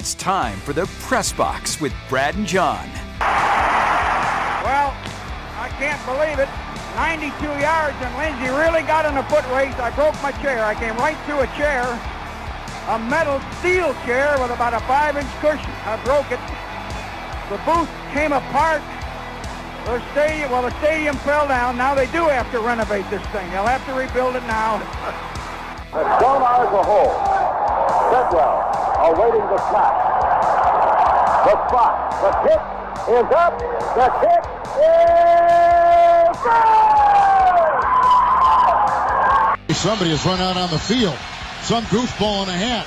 It's time for the Press Box with Brad and John. Well, I can't believe it. 92 yards, and Lindsey really got in a foot race. I broke my chair. I came right through a chair, a metal steel chair with about a five-inch cushion. I broke it. The booth came apart. The stadium, well, the stadium fell down. Now they do have to renovate this thing. They'll have to rebuild it now. It's gone out as a whole. Treadwell awaiting the snap. The spot. The kick is up. The kick is good! Somebody has run out on the field. Some goofball in a hat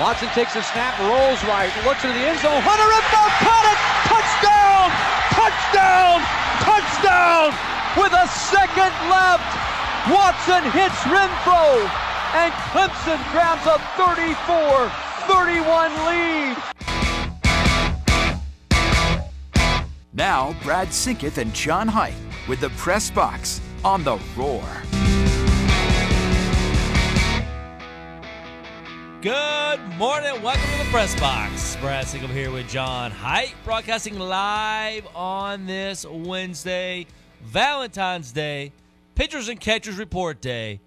Watson takes a snap, rolls right, looks into the end zone. Hunter Renfro caught it! Touchdown! Touchdown! Touchdown! With a second left, Watson hits Renfro, and Clemson grabs a 34-31 lead. Now, Brad Senkiw and John Height with the Press Box on the Roar. Good morning. Welcome to the Press Box. Brad Senkiw here with John Height, broadcasting live on this Wednesday, Valentine's Day, Pitchers and Catchers Report Day,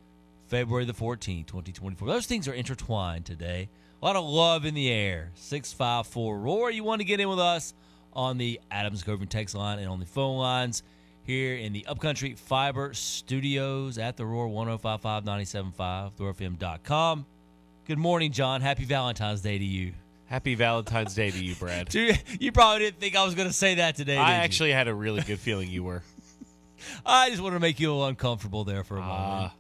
February the 14th, 2024. Those things are intertwined today. A lot of love in the air. 654 Roar. You want to get in with us on the Adams Coving text line and on the phone lines here in the Upcountry Fiber Studios at the Roar 1055 975, RoarFM.com. Good morning, John. Happy Valentine's Day to you. Happy Valentine's Day to you, Brad. Dude, you probably didn't think I was going to say that today. I did you? actually had a really good feeling you were. I just wanted to make you a little uncomfortable there for a moment. Ah,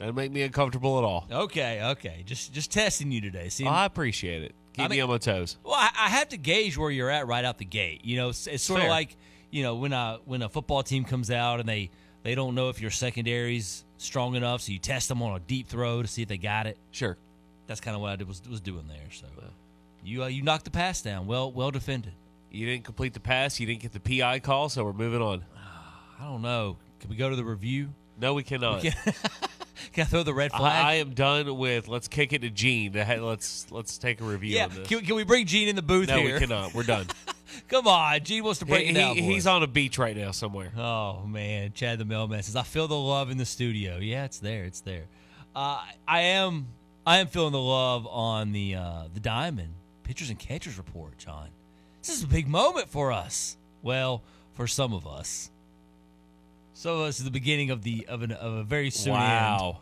Doesn't make me uncomfortable at all. Okay, okay. Just just testing you today. See, I appreciate it. Keep I me on my toes. well, I, I have to gauge where you're at right out the gate. You know, it's, it's sort of like you know when a when a football team comes out and they they don't know if your secondary's strong enough, so you test them on a deep throw to see if they got it. Sure. That's kind of what I did, was was doing there. So you uh, you knocked the pass down. Well well defended. You didn't complete the pass. You didn't get the PI call, so we're moving on. I don't know. Can we go to the review? No, we cannot. Can, can I throw the red flag? I am done with. Let's kick it to Gene. Let's let's take a review yeah. on this. Can, can we bring Gene in the booth no, here? we cannot. We're done. Come on, Gene wants to break He- it down. he- he's on a beach right now somewhere. Oh man, Chad the mailman says, "I feel the love in the studio." Yeah, it's there. It's there. Uh, I am. I am feeling the love on the uh, the diamond pitchers and catchers report, John. This is a big moment for us. Well, for some of us. Some of us is the beginning of the of, an, of a very soon end. wow.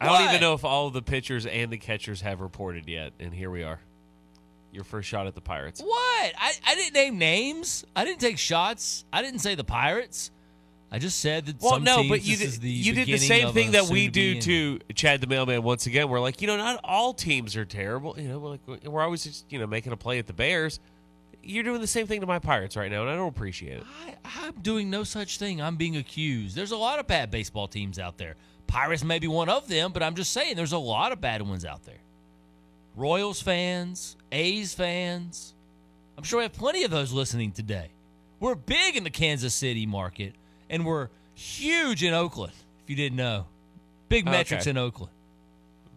I don't even know if all of the pitchers and the catchers have reported yet, and here we are. Your first shot at the Pirates. What? I, I didn't name names. I didn't take shots. I didn't say the Pirates. I just said that Well, some no, but you did, the you did the same thing that we do to Chad the mailman once again. We're like, you know, not all teams are terrible. You know, we're like we're always just you know making a play at the Bears. You're doing the same thing to my Pirates right now, and I don't appreciate it. I, I'm doing no such thing. I'm being accused. There's a lot of bad baseball teams out there. Pirates may be one of them, but I'm just saying there's a lot of bad ones out there. Royals fans, A's fans. I'm sure we have plenty of those listening today. We're big in the Kansas City market, and we're huge in Oakland, if you didn't know. Big Okay. metrics in Oakland.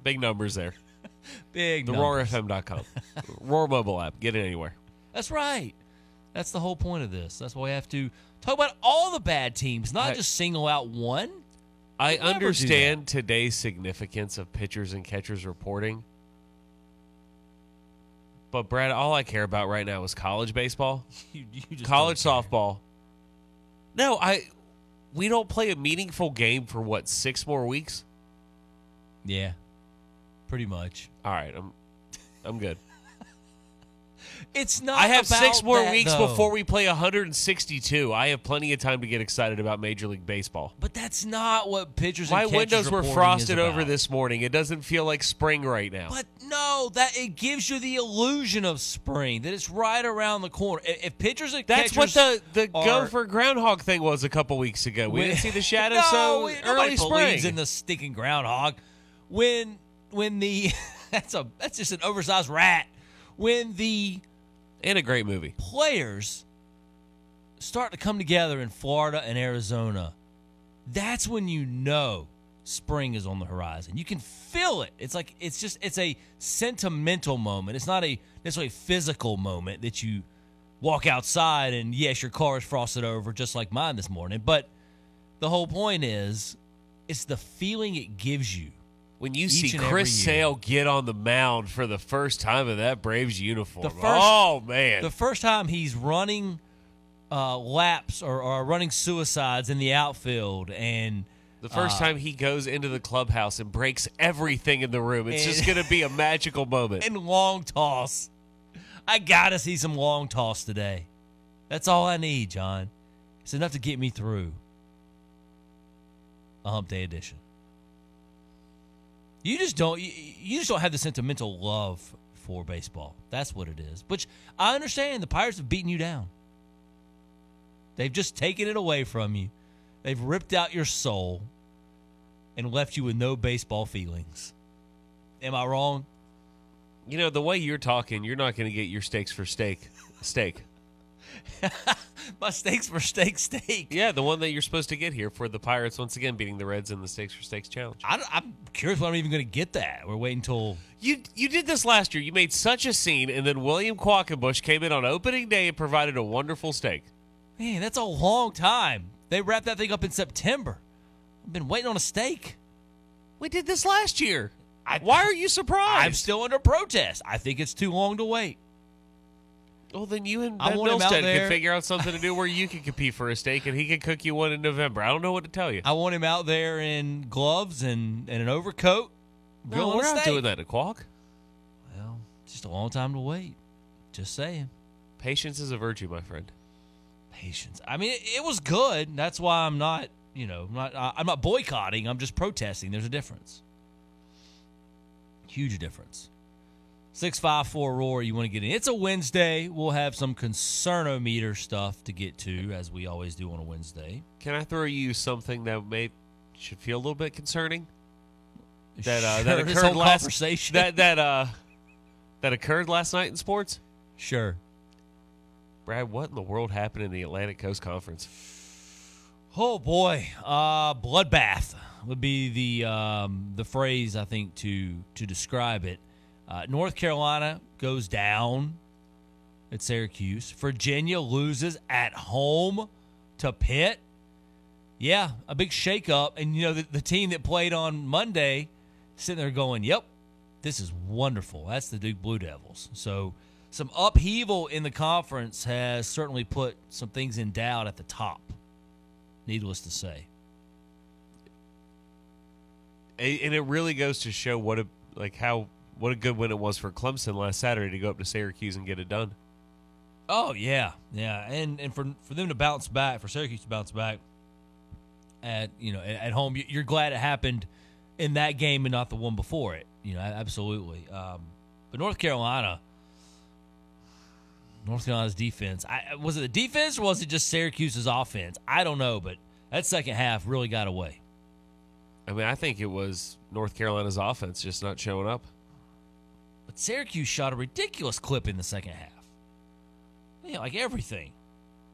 Big numbers there. Big The numbers. RoarFM.com, Roar mobile app. Get it anywhere. That's right. That's the whole point of this. That's why we have to talk about all the bad teams, not just single out one. I We'll never do understand today's significance of pitchers and catchers reporting. But Brad, all I care about right now is college baseball, You, you just college don't care. softball. No, I we don't play a meaningful game for what, 6 more weeks? Yeah, pretty much. All right, I'm I'm good. It's not. I have 6 more that, weeks though. before we play 162. I have plenty of time to get excited about Major League Baseball. But that's not what pitchers. My windows were frosted over this morning. It doesn't feel like spring right now. But no, that it gives you the illusion of spring that it's right around the corner. If, pitchers and That's what the, the are- go for groundhog thing was a couple weeks ago. We when- didn't see the shadow no, so early spring. in the stinking groundhog. When when the that's a that's just an oversized rat. When the and a great movie. players start to come together in Florida and Arizona, that's when you know spring is on the horizon. You can feel it. It's like it's just it's a sentimental moment. It's not a necessarily physical moment that you walk outside and yes, your car is frosted over just like mine this morning, but the whole point is it's the feeling it gives you. When you Each see Chris. Sale get on the mound for the first time in that Braves uniform, The first- oh man, The first time he's running uh, laps or, or running suicides in the outfield and the first uh, time he goes into the clubhouse and breaks everything in the room, it's And- just going to be a magical moment. and long toss. I gotta see some long toss today. That's all I need, John. It's enough to get me through a hump day edition. You just don't. You, just don't have the sentimental love for baseball. That's what it is. Which I understand. The Pirates have beaten you down. They've just taken it away from you. They've ripped out your soul and left you with no baseball feelings. Am I wrong? you know, the way you're talking, you're not going to get your steaks for steak. Steak. My steaks for steak steak. Yeah, the one that you're supposed to get here for the Pirates once again beating the Reds in the Steaks for Steaks challenge. I, am curious when I'm even going to get that. We're waiting until You you did this last year. You made such a scene, and then William Quackenbush came in on opening day and provided a wonderful steak. man. That's a long time. They wrapped that thing up in September. I've been waiting on a steak. We did this last year. I- Why are you surprised? I'm still under protest. I think it's too long to wait. Well, then you and I Ben want him out Milstead there. can figure out something to do where you can compete for a steak, and he can cook you one in November. I don't know what to tell you. I want him out there in gloves and, and an overcoat. no, grilling we're not steak. doing that at Quack. Well, just a long time to wait. Just saying. Patience is a virtue, my friend. Patience. I mean, it, it was good. That's why I'm not, you know, I'm not, I- I'm not boycotting. I'm just protesting. There's a difference. Huge difference. 654 Roar, you want to get in. It's a Wednesday. We'll have some concernometer stuff to get to, as we always do on a Wednesday. Can I throw you something that may should feel a little bit concerning? That uh, Sure, that occurred last conversation. that that uh that occurred last night in sports. sure. Brad, what in the world happened in the Atlantic Coast Conference? Oh boy, uh, bloodbath would be the um, the phrase I think to to describe it. Uh, North Carolina goes down at Syracuse. Virginia loses at home to Pitt. Yeah, a big shakeup, and you know the, the team that played on Monday sitting there going, "Yep, this is wonderful." That's the Duke Blue Devils. So some upheaval in the conference has certainly put some things in doubt at the top needless to say. And it really goes to show what a like how what a good win it was for Clemson last Saturday to go up to Syracuse and get it done. Oh yeah, yeah, and and for for them to bounce back, for Syracuse to bounce back at you know at, home, you- you're glad it happened in that game and not the one before it. You know, absolutely. Um, but North Carolina, North Carolina's defense, I, was it the defense or was it just Syracuse's offense? I don't know, but that second half really got away. I mean, I think it was North Carolina's offense just not showing up. But Syracuse shot a ridiculous clip in the second half. Yeah, like everything.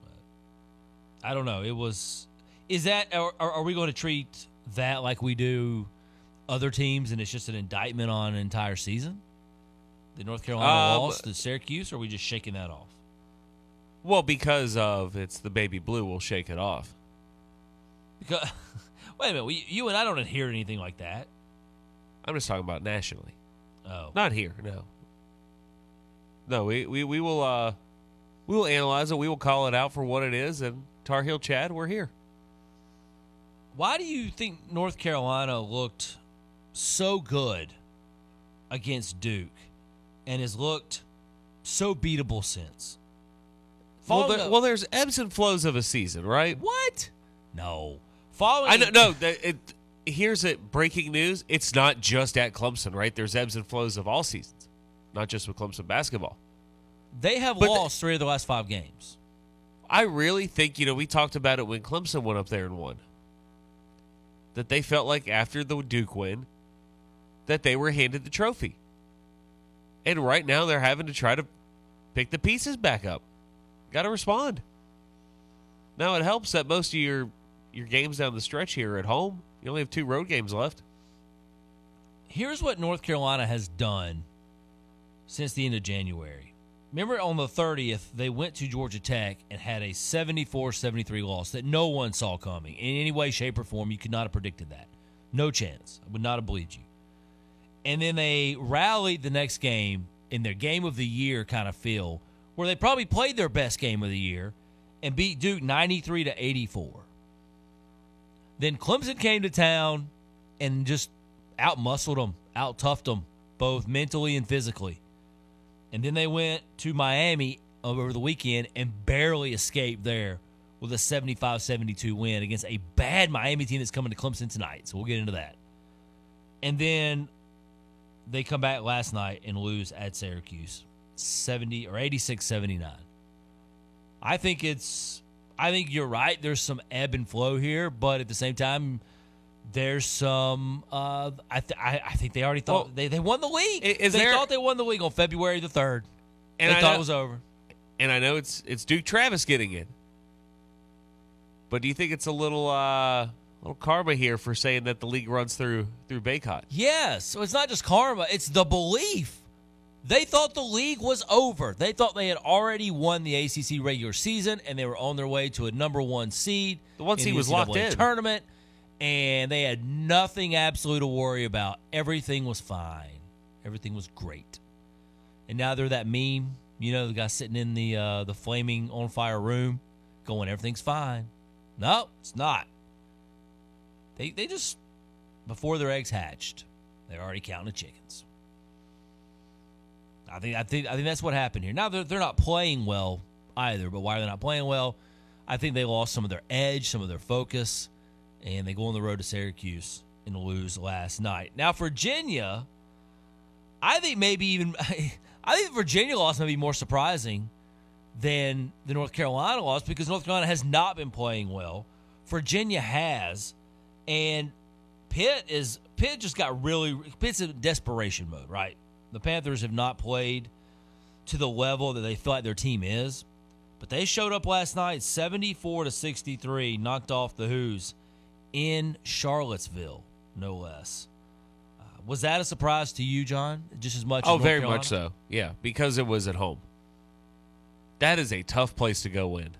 But I don't know. It was. Is that. Are, are we going to treat that like we do other teams and it's just an indictment on an entire season? The North Carolina Um, lost to Syracuse or are we just shaking that off? Well, because of it's the baby blue, we'll shake it off. Because. Wait a minute. We, you and I don't adhere to anything like that. I'm just talking about nationally, Oh. not here. No, no. We we, we will uh we will analyze it. We will call it out for what it is. And Tar Heel Chad, we're here. Why do you think North Carolina looked so good against Duke and has looked so beatable since? Well, there, the- well, there's ebbs and flows of a season, right? what? No. Following I know. No, that- it, here's it. Breaking news: It's not just at Clemson, right? There's ebbs and flows of all seasons. not just with Clemson basketball. They have But lost three of the last five games. I really think, you know, we talked about it when Clemson went up there and won. That they felt like after the Duke win, that they were handed the trophy. And right now they're having to try to pick the pieces back up. Got to respond. Now it helps that most of your your games down the stretch here at home. You only have two road games left. Here's what North Carolina has done since the end of January. Remember on the 30th, they went to Georgia Tech and had a 74 73 loss that no one saw coming. In any way, shape, or form, you could not have predicted that. No chance. I would not have believed you. And then they rallied the next game in their game of the year kind of feel, where they probably played their best game of the year and beat Duke 93 to 84. Then Clemson came to town and just out muscled them, out toughed them, both mentally and physically. And then they went to Miami over the weekend and barely escaped there with a 75 72 win against a bad Miami team that's coming to Clemson tonight. So we'll get into that. And then they come back last night and lose at Syracuse 70 or 86 79. I think it's, I think you're right. There's some ebb and flow here, but at the same time, there's some. Uh, I, th- I I think they already thought Well, they, they won the league. is they there- thought they won the league on February the third, And they I thought know- it was over. And I know it's it's Duke Travis getting in. But do you think it's a little uh little karma here for saying that the league runs through through Baycott? Yes, so it's not just karma; it's the belief. They thought the league was over. They thought they had already won the ACC regular season, and they were on their way to a number one seed. The one in seed was NCAA locked in. tournament, and they had nothing absolute to worry about. Everything was fine. Everything was great. And now they're that meme, you know, the guy sitting in the uh, the flaming on fire room, going, "Everything's fine." No, it's not. They they just before their eggs hatched, they're already counting the chickens. I think I think I think that's what happened here. Now they're they're not playing well either, but why are they not playing well? I think they lost some of their edge, some of their focus, and they go on the road to Syracuse and lose last night. Now Virginia, I think maybe even I think Virginia loss may be more surprising than the North Carolina loss because North Carolina has not been playing well. Virginia has, and Pitt is Pitt just got really Pitt's in desperation mode, right? The Panthers have not played to the level that they feel like their team is, but they showed up last night, seventy-four to sixty-three, knocked off the Hoos in Charlottesville, no less. Uh, was that a surprise to you, John? Just as much? as Oh, very Carolina? much so. Yeah, because it was at home. That is a tough place to go win.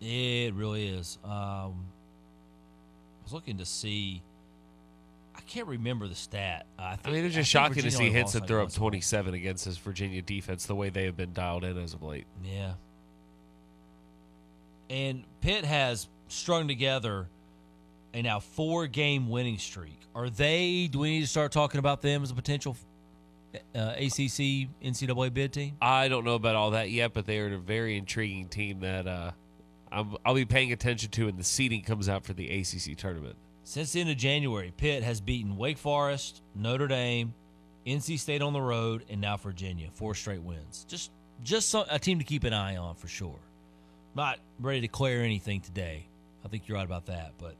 It really is. Um, I was looking to see. I can't remember the stat. I, think, I mean, it's just shocking to see Hinson like throw up once a 27 against this Virginia defense the way they have been dialed in as of late. Yeah. And Pitt has strung together a now four game winning streak. Are they, do we need to start talking about them as a potential uh, ACC NCAA bid team? I don't know about all that yet, but they are a very intriguing team that uh, I'm, I'll be paying attention to when the seeding comes out for the ACC tournament. Since the end of January, Pitt has beaten Wake Forest, Notre Dame, NC State on the road, and now Virginia. Four straight wins. Just just so, a team to keep an eye on for sure. Not ready to declare anything today. I think you're right about that. But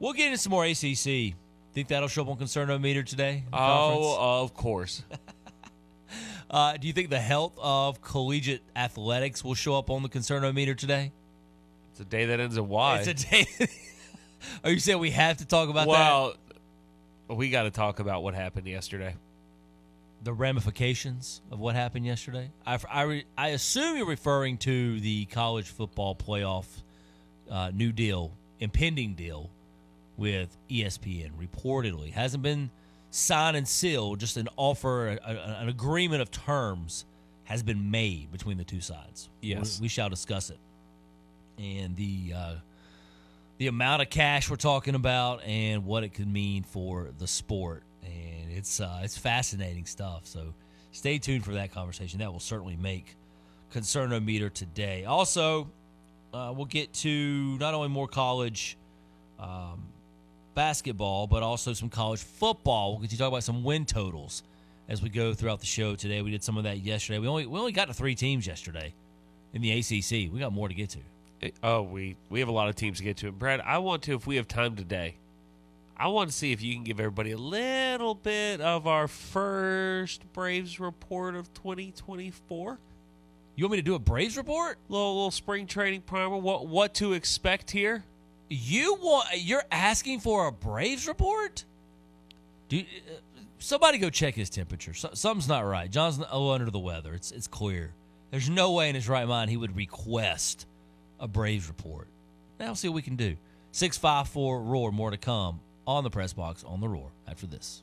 we'll get into some more ACC. Think that'll show up on Concernometer today? the conference? Oh, of course. Uh, do you think the health of collegiate athletics will show up on the Concernometer today? It's a day that ends in Y. It's a day. Are you saying we have to talk about that? well, we got to talk about what happened yesterday. the ramifications of what happened yesterday? I, I, re- I assume you're referring to the college football playoff uh, new deal, impending deal with ESPN. Reportedly, hasn't been signed and sealed. Just an offer, a, a- an agreement of terms has been made between the two sides. Yes. we, we shall discuss it, and the uh, the amount of cash we're talking about and what it could mean for the sport. And it's uh, it's fascinating stuff. So stay tuned for that conversation. That will certainly make Concernometer today. Also, uh, we'll get to not only more college um, basketball, but also some college football. We'll get to talk about some win totals as we go throughout the show today. We did some of that yesterday. We only we only got to three teams yesterday in the ACC. We got more to get to. Oh, we we have a lot of teams to get to. And Brad, I want to if we have time today. I want to see if you can give everybody a little bit of our first Braves report of 2024. You want me to do a Braves report? Little little spring training primer. What what to expect here? You want? You're asking for a Braves report? Do uh, somebody go check his temperature? So, something's not right. John's under the weather. It's it's clear. There's no way in his right mind he would request a Braves report. Now see what we can do. Six five four roar. More to come on the press box on the roar after this.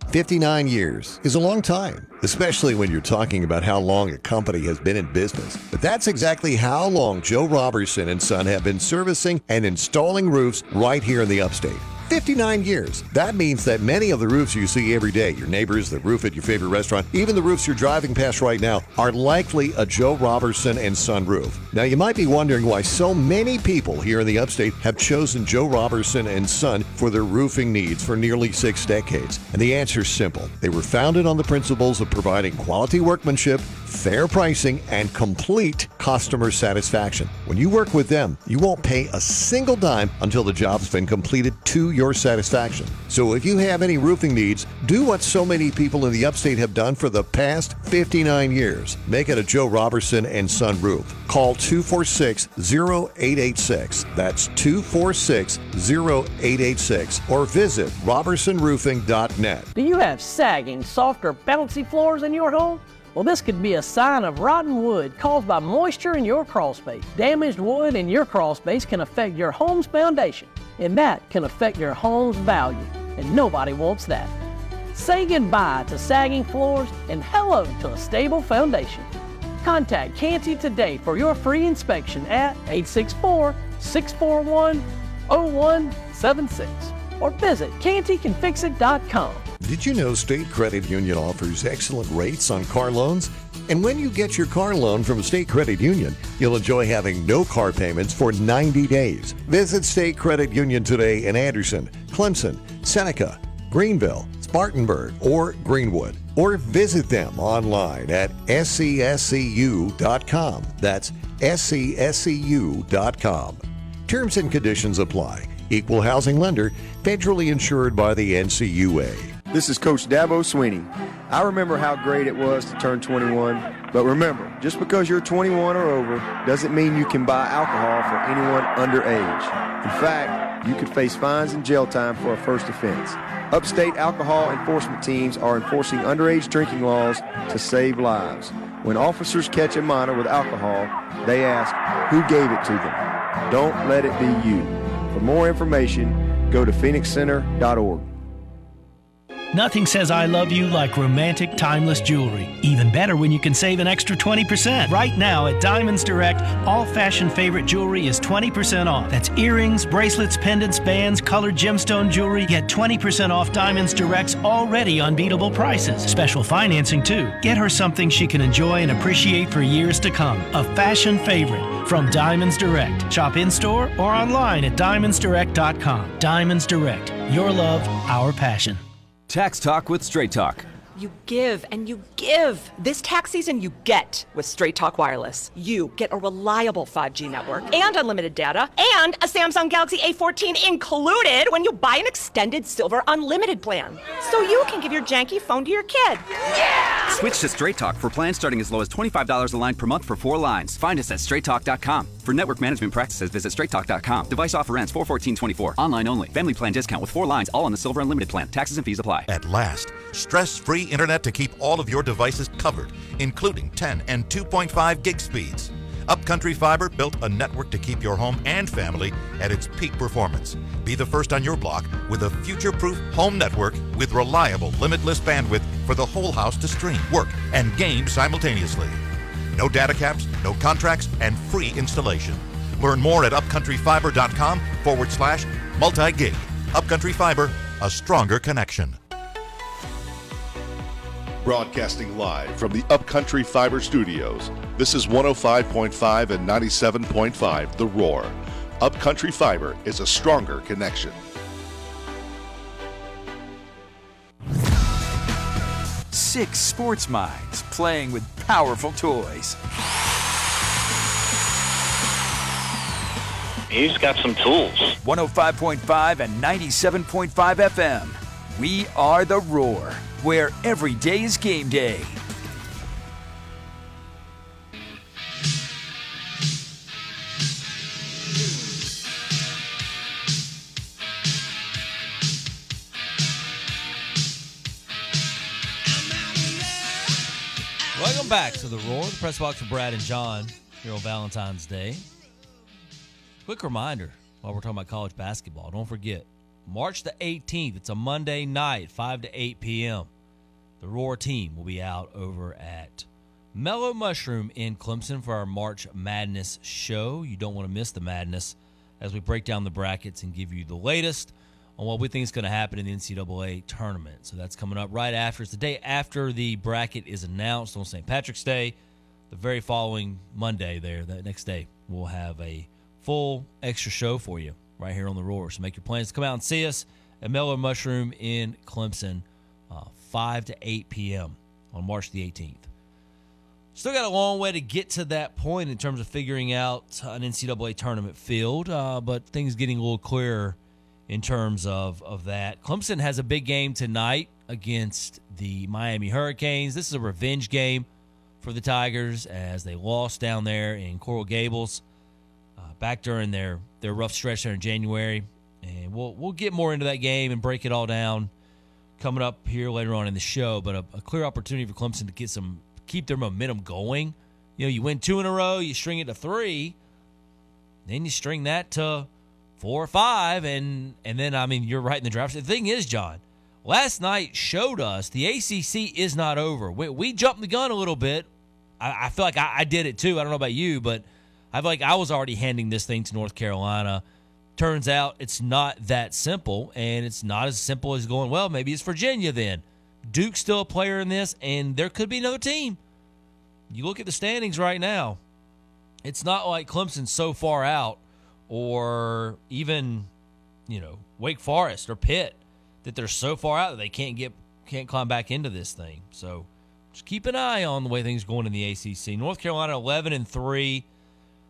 59 years is a long time, especially when you're talking about how long a company has been in business. But that's exactly how long Joe Robertson and Son have been servicing and installing roofs right here in the upstate. 59 years. That means that many of the roofs you see every day, your neighbors, the roof at your favorite restaurant, even the roofs you're driving past right now, are likely a Joe Robertson and Son roof. Now, you might be wondering why so many people here in the upstate have chosen Joe Robertson and Son for their roofing needs for nearly six decades. And the answer is simple. They were founded on the principles of providing quality workmanship, fair pricing, and complete customer satisfaction. When you work with them, you won't pay a single dime until the job's been completed to your satisfaction. So if you have any roofing needs, do what so many people in the upstate have done for the past 59 years. Make it a Joe Robertson and Son roof. Call 246 0886. That's 246 0886 or visit robertsonroofing.net. Do you have sagging, soft, or bouncy floors in your home? Well, this could be a sign of rotten wood caused by moisture in your crawl space. Damaged wood in your crawl space can affect your home's foundation, and that can affect your home's value, and nobody wants that. Say goodbye to sagging floors and hello to a stable foundation. Contact Canty today for your free inspection at 864 641 0176 or visit cantycanfixit.com. Did you know State Credit Union offers excellent rates on car loans? And when you get your car loan from State Credit Union, you'll enjoy having no car payments for 90 days. Visit State Credit Union today in Anderson, Clemson, Seneca, Greenville, Spartanburg, or Greenwood. Or visit them online at scscu.com. That's scscu.com. Terms and conditions apply. Equal housing lender, federally insured by the NCUA. This is Coach Dabo Swinney. I remember how great it was to turn 21, but remember, just because you're 21 or over doesn't mean you can buy alcohol for anyone underage. In fact, you could face fines and jail time for a first offense. Upstate alcohol enforcement teams are enforcing underage drinking laws to save lives. When officers catch a minor with alcohol, they ask, who gave it to them? Don't let it be you. For more information, go to phoenixcenter.org. Nothing says I love you like romantic, timeless jewelry. Even better when you can save an extra 20%. Right now at Diamonds Direct, all fashion favorite jewelry is 20% off. That's earrings, bracelets, pendants, bands, colored gemstone jewelry. Get 20% off Diamonds Direct's already unbeatable prices. Special financing too. Get her something she can enjoy and appreciate for years to come. A fashion favorite from Diamonds Direct. Shop in store or online at diamondsdirect.com. Diamonds Direct. Your love, our passion. Tax Talk with Straight Talk. You give and you give. This tax season, you get with Straight Talk Wireless. You get a reliable 5G network and unlimited data and a Samsung Galaxy A14 included when you buy an extended silver unlimited plan. So you can give your janky phone to your kid. Yeah! Switch to Straight Talk for plans starting as low as $25 a line per month for four lines. Find us at straighttalk.com. For network management practices, visit straighttalk.com. Device offer ends 41424. Online only. Family plan discount with four lines, all on the silver unlimited plan. Taxes and fees apply. At last, stress free internet to keep all of your devices covered, including 10 and 2.5 gig speeds. Upcountry Fiber built a network to keep your home and family at its peak performance. Be the first on your block with a future proof home network with reliable, limitless bandwidth for the whole house to stream, work, and game simultaneously. No data caps, no contracts, and free installation. Learn more at upcountryfiber.com forward slash multi gig. Upcountry Fiber, a stronger connection. Broadcasting live from the Upcountry Fiber Studios. This is 105.5 and 97.5 The Roar. Upcountry Fiber is a stronger connection. Six sports minds playing with powerful toys. He's got some tools. 105.5 and 97.5 FM. We are the Roar, where every day is game day. Welcome back to the Roar, the press box with Brad and John here on Valentine's Day. Quick reminder while we're talking about college basketball, don't forget March the 18th. It's a Monday night, 5 to 8 p.m. The Roar team will be out over at Mellow Mushroom in Clemson for our March Madness show. You don't want to miss the madness as we break down the brackets and give you the latest on what we think is going to happen in the NCAA tournament. So that's coming up right after. It's the day after the bracket is announced on St. Patrick's Day. The very following Monday, there, the next day, we'll have a full extra show for you right here on the Roar. So make your plans to come out and see us at Mellow Mushroom in Clemson, uh, 5 to 8 p.m. on March the 18th. Still got a long way to get to that point in terms of figuring out an NCAA tournament field, uh, but things getting a little clearer in terms of, of that. Clemson has a big game tonight against the Miami Hurricanes. This is a revenge game for the Tigers as they lost down there in Coral Gables uh, back during their, their rough stretch there in January. And we'll we'll get more into that game and break it all down coming up here later on in the show. But a, a clear opportunity for Clemson to get some keep their momentum going. You know, you win two in a row, you string it to three, then you string that to four or five, and and then I mean you're right in the draft. The thing is, John, last night showed us the ACC is not over. We, we jumped the gun a little bit. I, I feel like I, I did it too. I don't know about you, but I feel like I was already handing this thing to North Carolina. Turns out it's not that simple, and it's not as simple as going, well, maybe it's Virginia then. Duke's still a player in this, and there could be another team. You look at the standings right now, it's not like Clemson's so far out, or even, you know, Wake Forest or Pitt, that they're so far out that they can't get can't climb back into this thing. So just keep an eye on the way things going in the ACC. North Carolina 11 and three.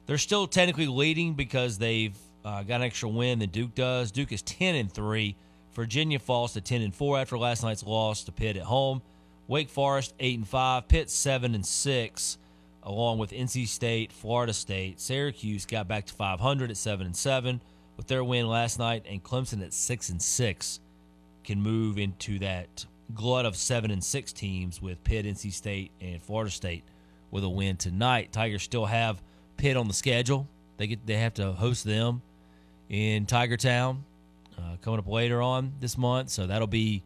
They're still technically leading because they've uh, got an extra win than Duke does. Duke is 10 and 3. Virginia falls to 10 and 4 after last night's loss to Pitt at home. Wake Forest 8 and 5. Pitt 7 and 6 along with NC State, Florida State. Syracuse got back to 500 at 7 and 7 with their win last night and Clemson at 6 and 6 can move into that glut of 7 and 6 teams with Pitt, NC State and Florida State with a win tonight. Tigers still have Pitt on the schedule. They get they have to host them in Tiger Town uh, coming up later on this month. So that'll be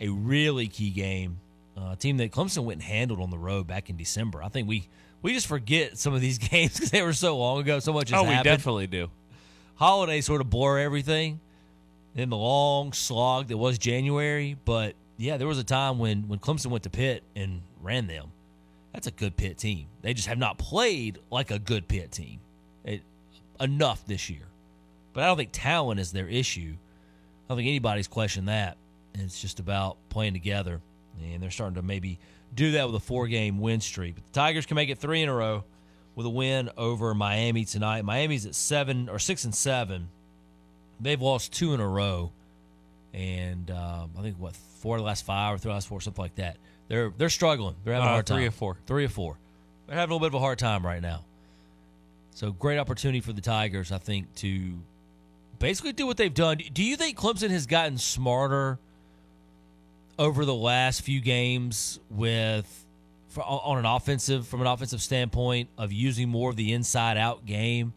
a really key game. Uh, team that Clemson went and handled on the road back in December. I think we we just forget some of these games because they were so long ago. So much has oh, we definitely do. Holidays sort of blur everything. In the long slog that was January, but yeah, there was a time when when Clemson went to Pitt and ran them. That's a good Pitt team. They just have not played like a good Pitt team it, enough this year. But I don't think talent is their issue. I don't think anybody's questioned that. It's just about playing together, and they're starting to maybe do that with a four-game win streak. But the Tigers can make it three in a row with a win over Miami tonight. Miami's at seven or six and seven. They've lost two in a row, and um, I think what four of the last five or three of the last four, something like that. They're they're struggling. They're having a Uh, hard time. three or four. Three or four. They're having a little bit of a hard time right now. So great opportunity for the Tigers, I think, to basically do what they've done. Do you think Clemson has gotten smarter over the last few games with for, on an offensive from an offensive standpoint of using more of the inside out game.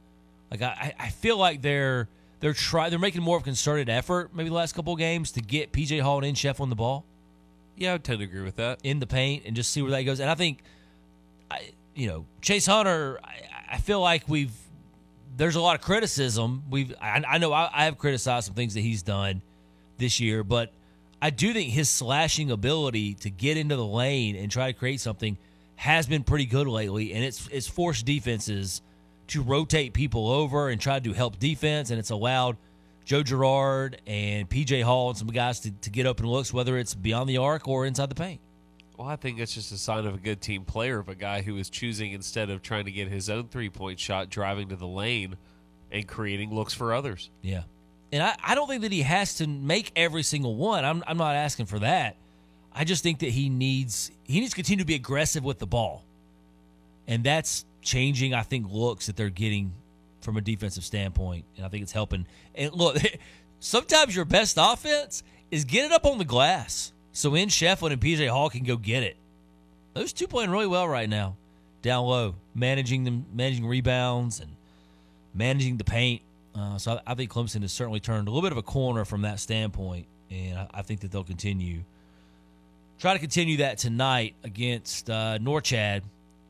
Like I, I feel like they're they're try they're making more of a concerted effort maybe the last couple of games to get PJ Hall and Chef on the ball. Yeah, I would tend to agree with that. In the paint and just see where that goes. And I think, I, you know, Chase Hunter. I, I feel like we've there's a lot of criticism. We've I, I know I, I have criticized some things that he's done this year, but I do think his slashing ability to get into the lane and try to create something has been pretty good lately, and it's it's forced defenses to rotate people over and try to help defense, and it's allowed Joe Girard and PJ Hall and some guys to, to get open looks, whether it's beyond the arc or inside the paint. Well, I think it's just a sign of a good team player of a guy who is choosing instead of trying to get his own three point shot, driving to the lane and creating looks for others. Yeah. And I, I don't think that he has to make every single one. I'm, I'm not asking for that. I just think that he needs he needs to continue to be aggressive with the ball. And that's changing, I think, looks that they're getting from a defensive standpoint. And I think it's helping. And look, sometimes your best offense is get it up on the glass. So in Schieffelin and PJ Hall can go get it. Those two playing really well right now, down low, managing them, managing rebounds and managing the paint. Uh, so I, I, think Clemson has certainly turned a little bit of a corner from that standpoint, and I, I think that they'll continue try to continue that tonight against uh, Norchad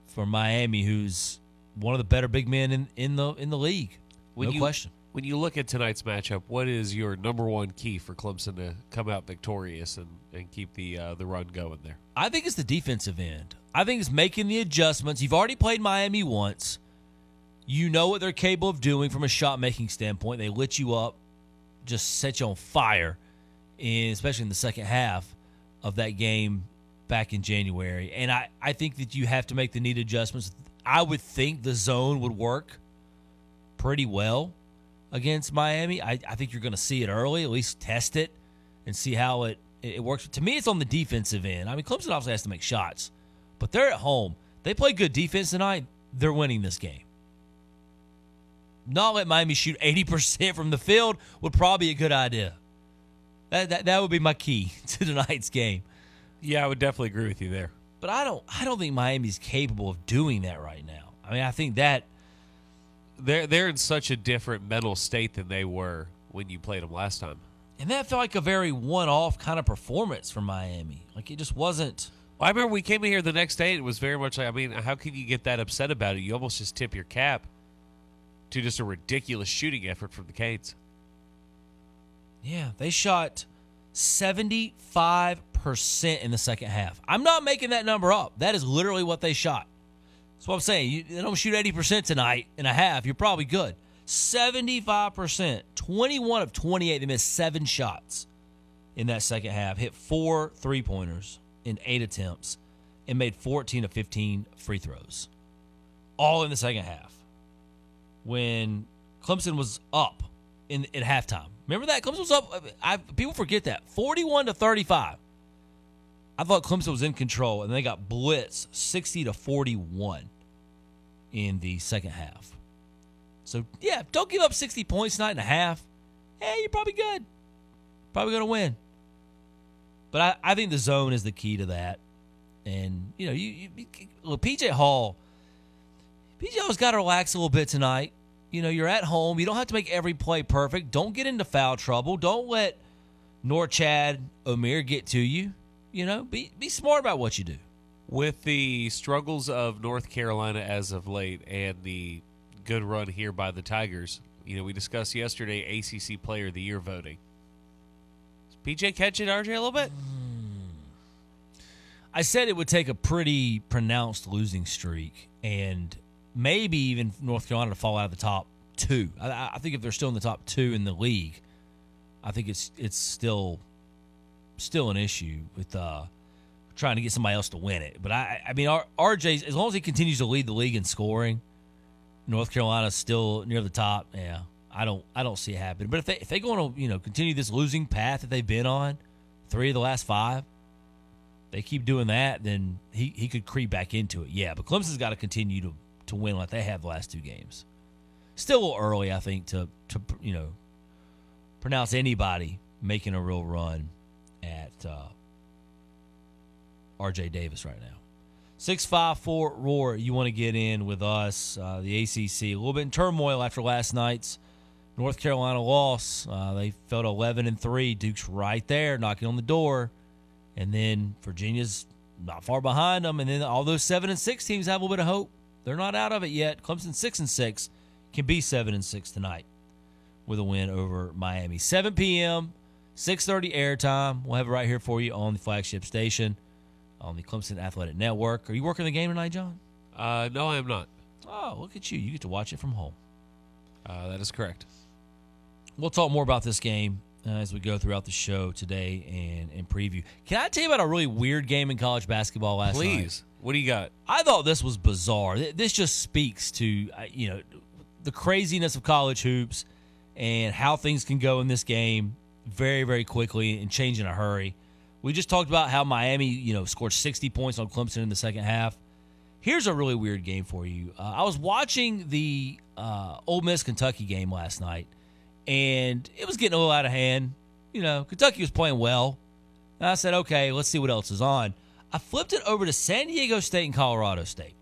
for Miami, who's one of the better big men in, in the in the league. When no you, question. When you look at tonight's matchup, what is your number one key for Clemson to come out victorious and, and keep the uh, the run going there? I think it's the defensive end. I think it's making the adjustments. You've already played Miami once. You know what they're capable of doing from a shot making standpoint. They lit you up, just set you on fire, in, especially in the second half of that game back in January. And I, I think that you have to make the needed adjustments. I would think the zone would work pretty well against Miami. I, I think you're going to see it early, at least test it and see how it, it works. To me, it's on the defensive end. I mean, Clemson obviously has to make shots, but they're at home. They play good defense tonight. They're winning this game. Not let Miami shoot 80% from the field would probably be a good idea. That, that, that would be my key to tonight's game. Yeah, I would definitely agree with you there. But I don't I don't think Miami's capable of doing that right now. I mean, I think that they're they're in such a different mental state than they were when you played them last time. And that felt like a very one-off kind of performance from Miami. Like it just wasn't. Well, I remember we came in here the next day. And it was very much like I mean, how can you get that upset about it? You almost just tip your cap to just a ridiculous shooting effort from the Canes. Yeah, they shot 75% in the second half. I'm not making that number up. That is literally what they shot. That's what I'm saying. You they don't shoot 80% tonight in a half, you're probably good. 75%, 21 of 28. They missed seven shots in that second half, hit four three pointers in eight attempts, and made 14 of 15 free throws. All in the second half. When Clemson was up in at halftime. Remember that Clemson was up. I, people forget that forty-one to thirty-five. I thought Clemson was in control, and they got blitz sixty to forty-one in the second half. So yeah, don't give up sixty points night and a half. Hey, you're probably good. Probably gonna win. But I, I think the zone is the key to that. And you know, you, you look, PJ Hall. PJ Hall's got to relax a little bit tonight. You know, you're at home. You don't have to make every play perfect. Don't get into foul trouble. Don't let Norchad Omier get to you. You know, be be smart about what you do. With the struggles of North Carolina as of late and the good run here by the Tigers, you know, we discussed yesterday ACC Player of the Year voting. Is PJ catching RJ a little bit? Hmm. I said it would take a pretty pronounced losing streak and maybe even North Carolina to fall out of the top two. I, I, think if they're still in the top two in the league, I think it's it's still still an issue with uh, trying to get somebody else to win it. But I I mean RJ as long as he continues to lead the league in scoring, North Carolina's still near the top. Yeah, I don't I don't see it happening. But if they if they go on to you know continue this losing path that they've been on, three of the last five. They keep doing that, then he, he could creep back into it. Yeah, but Clemson's got to continue to to win like they have the last two games. Still early, I think, to to you know pronounce anybody making a real run at uh, R.J. Davis right now. 654 Roar, you want to get in with us, uh, the ACC. A little bit in turmoil after last night's North Carolina loss. Uh, they fell 11 and 3. Duke's right there, knocking on the door. And then Virginia's not far behind them. And then all those 7 and 6 teams have a little bit of hope. They're not out of it yet. Clemson 6 and 6 can be 7 and 6 tonight with a win over Miami. 7 p.m., 6:30 airtime. We'll have it right here for you on the flagship station on the Clemson Athletic Network. Are you working the game tonight, John? Uh, no, I am not. Oh, look at you. You get to watch it from home. Uh, that is correct. We'll talk more about this game uh, as we go throughout the show today and, and preview. Can I tell you about a really weird game in college basketball last night? Please. What do you got? I thought this was bizarre. This just speaks to uh, you know the craziness of college hoops and how things can go in this game very very quickly and change in a hurry. We just talked about how Miami you know scored 60 points on Clemson in the second half. Here's a really weird game for you. Uh, I was watching the uh, Ole Miss Kentucky game last night, and it was getting a little out of hand. You know, Kentucky was playing well. And I said, okay, let's see what else is on. I flipped it over to San Diego State and Colorado State.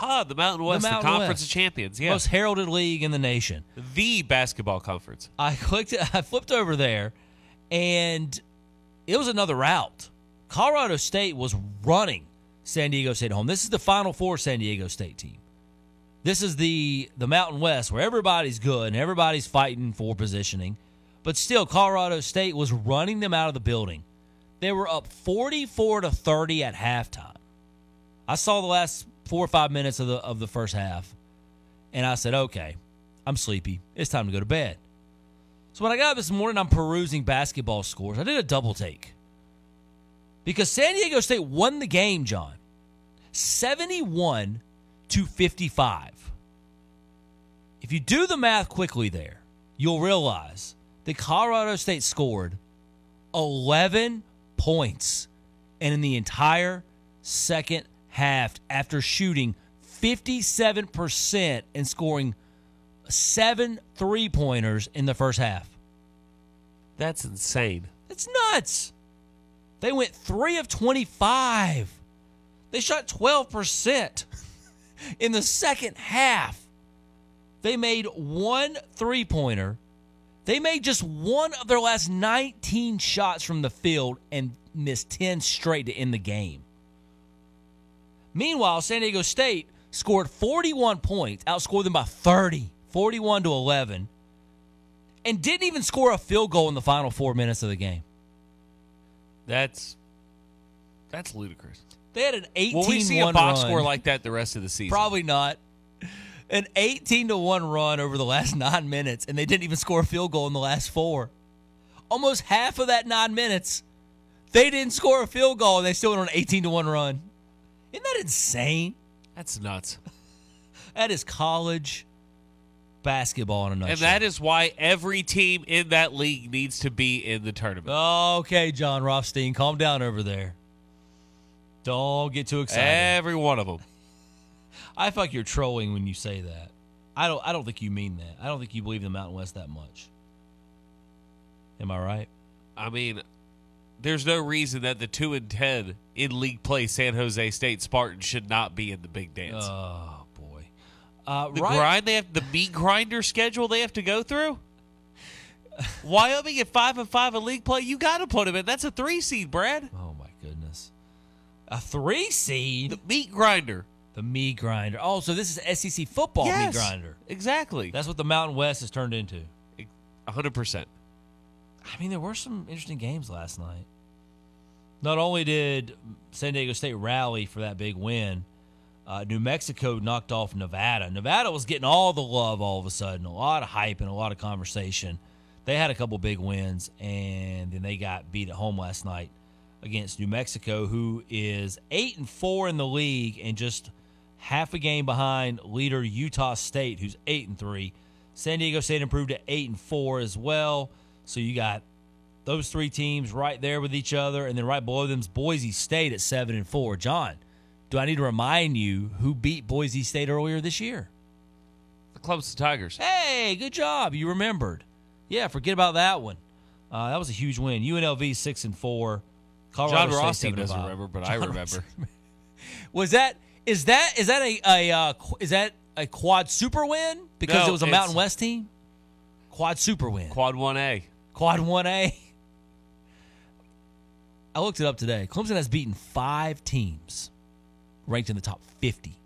Ah, the Mountain West, the, Mountain Conference West. of Champions. Yeah. Most heralded league in the nation. the basketball conference. I clicked I flipped over there, and it was another route. Colorado State was running San Diego State home. This is the Final Four San Diego State team. This is the the Mountain West where everybody's good and everybody's fighting for positioning, but still Colorado State was running them out of the building. They were up 44 to 30 at halftime. I saw the last 4 or 5 minutes of the of the first half and I said, "Okay, I'm sleepy. It's time to go to bed." So when I got up this morning, I'm perusing basketball scores. I did a double take. Because San Diego State won the game, John. 71 to 55. If you do the math quickly there, you'll realize that Colorado State scored 11 points and in the entire second half after shooting 57% and scoring seven three pointers in the first half. That's insane. It's nuts. They went three of 25. They shot 12% in the second half. They made one three pointer. They made just one of their last 19 shots from the field and missed 10 straight to end the game. Meanwhile, San Diego State scored 41 points, outscored them by 30, 41 to 11, and didn't even score a field goal in the final four minutes of the game. That's that's ludicrous. They had an 18 Will we see a box run. score like that the rest of the season? Probably not. An 18 to 1 run over the last nine minutes, and they didn't even score a field goal in the last four. Almost half of that nine minutes, they didn't score a field goal, and they still went on an 18 to 1 run. Isn't that insane? That's nuts. That is college basketball in a nutshell. And that is why every team in that league needs to be in the tournament. Okay, John Rothstein, calm down over there. Don't get too excited. Every one of them. I feel like you're trolling when you say that. I don't. I don't think you mean that. I don't think you believe the Mountain West that much. Am I right? I mean, there's no reason that the two and ten in league play San Jose State Spartans should not be in the big dance. Oh boy, uh, the right- grind they have, the meat grinder schedule they have to go through. Wyoming at five and five in league play, you got to put them in. That's a three seed, Brad. Oh my goodness, a three seed. The meat grinder. The meat grinder. Oh, so this is SEC football Yes, meat grinder. Exactly. That's what the Mountain West has turned into. hundred percent. I mean, there were some interesting games last night. Not only did San Diego State rally for that big win, uh, New Mexico knocked off Nevada. Nevada was getting all the love all of a sudden, a lot of hype and a lot of conversation. They had a couple big wins, and then they got beat at home last night against New Mexico, who is eight and four in the league and just half a game behind leader Utah State, who's eight and three. San Diego State improved to eight and four as well. So you got those three teams right there with each other, and then right below them is Boise State at seven and four. John, do I need to remind you who beat Boise State earlier this year? The Clemson Tigers. Hey, good job. You remembered. Yeah, forget about that one. Uh, that was a huge win. UNLV six and four. Colorado John State, Rothstein seven and doesn't remember, but I remember. Was that is that is that a, a uh, is that a quad super win because No, it was a Mountain West team? Quad super win. Quad 1A. Quad 1A. I looked it up today. Clemson has beaten five teams ranked in the top 50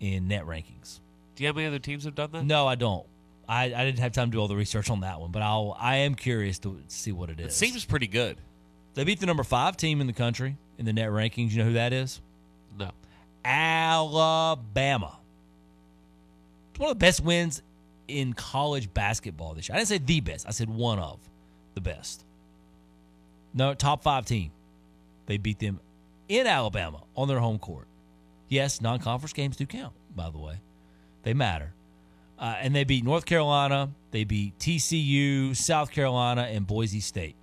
in net rankings. Do you have any other teams have done that? No, I don't. I, I didn't have time to do all the research on that one, but I'll I am curious to see what it is. It seems pretty good. They beat the number five team in the country in the net rankings. You know who that is? No. Alabama. It's one of the best wins in college basketball this year. I didn't say the best. I said one of the best. No, top five team. They beat them in Alabama on their home court. Yes, non conference games do count, by the way. They matter. Uh, and they beat North Carolina, they beat TCU, South Carolina, and Boise State.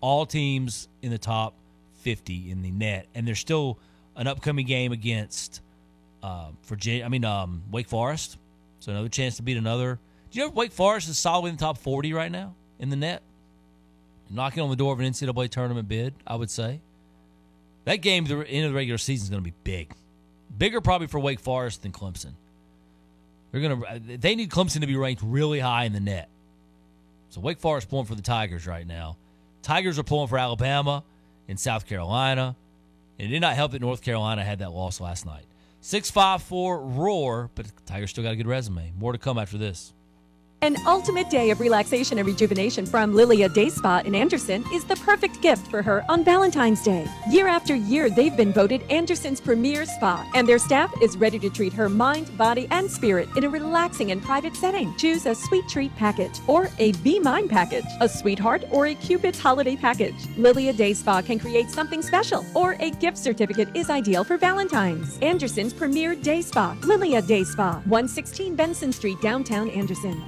All teams in the top 50 in the net. And there's still an upcoming game against uh, Virginia, I mean, um, Wake Forest. So another chance to beat another. Do you know Wake Forest is solidly in the top 40 right now in the net? Knocking on the door of an NCAA tournament bid, I would say. That game, the end of the regular season, is going to be big. Bigger probably for Wake Forest than Clemson. They're gonna. They need Clemson to be ranked really high in the net. So Wake Forest pulling for the Tigers right now. Tigers are pulling for Alabama and South Carolina. And it did not help that North Carolina had that loss last night. Six five four roar, but the Tigers still got a good resume. More to come after this. An ultimate day of relaxation and rejuvenation from Lilia Day Spa in Anderson is the perfect gift for her on Valentine's Day. Year after year, they've been voted Anderson's premier spa, and their staff is ready to treat her mind, body, and spirit in a relaxing and private setting. Choose a sweet treat package or a Be Mine package, a sweetheart or a Cupid's holiday package. Lilia Day Spa can create something special, or a gift certificate is ideal for Valentine's. Anderson's premier day spa, Lilia Day Spa, 116 Benson Street, downtown Anderson.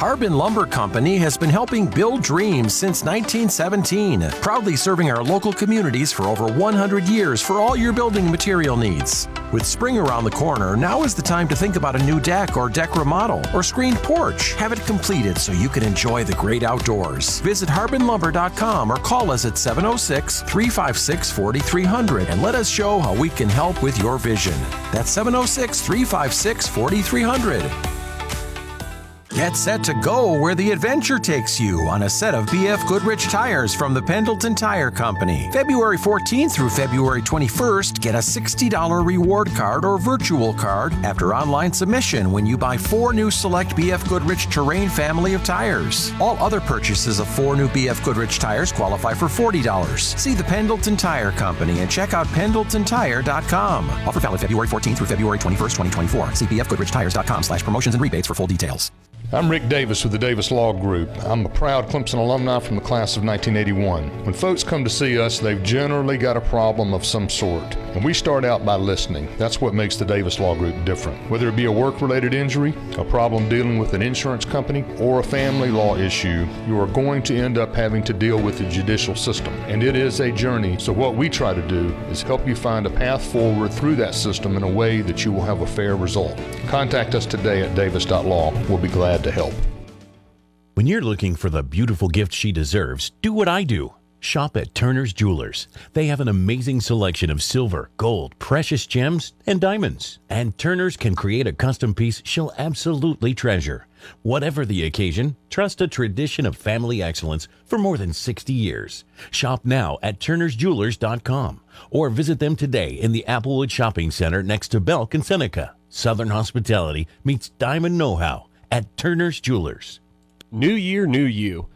Harbin Lumber Company has been helping build dreams since 1917, proudly serving our local communities for over 100 years for all your building material needs. With spring around the corner, now is the time to think about a new deck or deck remodel or screened porch. Have it completed so you can enjoy the great outdoors. Visit harbinlumber.com or call us at 706 356 4300 and let us show how we can help with your vision. That's 706 356 4300. Get set to go where the adventure takes you on a set of BF Goodrich tires from the Pendleton Tire Company. February 14th through February 21st, get a $60 reward card or virtual card after online submission when you buy four new select BF Goodrich Terrain family of tires. All other purchases of four new BF Goodrich tires qualify for $40. See the Pendleton Tire Company and check out pendletontire.com. Offer valid February 14th through February 21st, 2024. See bfgoodrichtires.com slash promotions and rebates for full details. I'm Rick Davis with the Davis Law Group. I'm a proud Clemson alumni from the class of 1981. When folks come to see us, they've generally got a problem of some sort. And we start out by listening. That's what makes the Davis Law Group different. Whether it be a work related injury, a problem dealing with an insurance company, or a family law issue, you are going to end up having to deal with the judicial system. And it is a journey. So, what we try to do is help you find a path forward through that system in a way that you will have a fair result. Contact us today at davis.law. We'll be glad to help. When you're looking for the beautiful gift she deserves, do what I do. Shop at Turner's Jewelers. They have an amazing selection of silver, gold, precious gems, and diamonds. And Turner's can create a custom piece she'll absolutely treasure. Whatever the occasion, trust a tradition of family excellence for more than 60 years. Shop now at turnersjewelers.com or visit them today in the Applewood Shopping Center next to Belk and Seneca. Southern hospitality meets diamond know-how at Turner's Jewelers. New year, new you.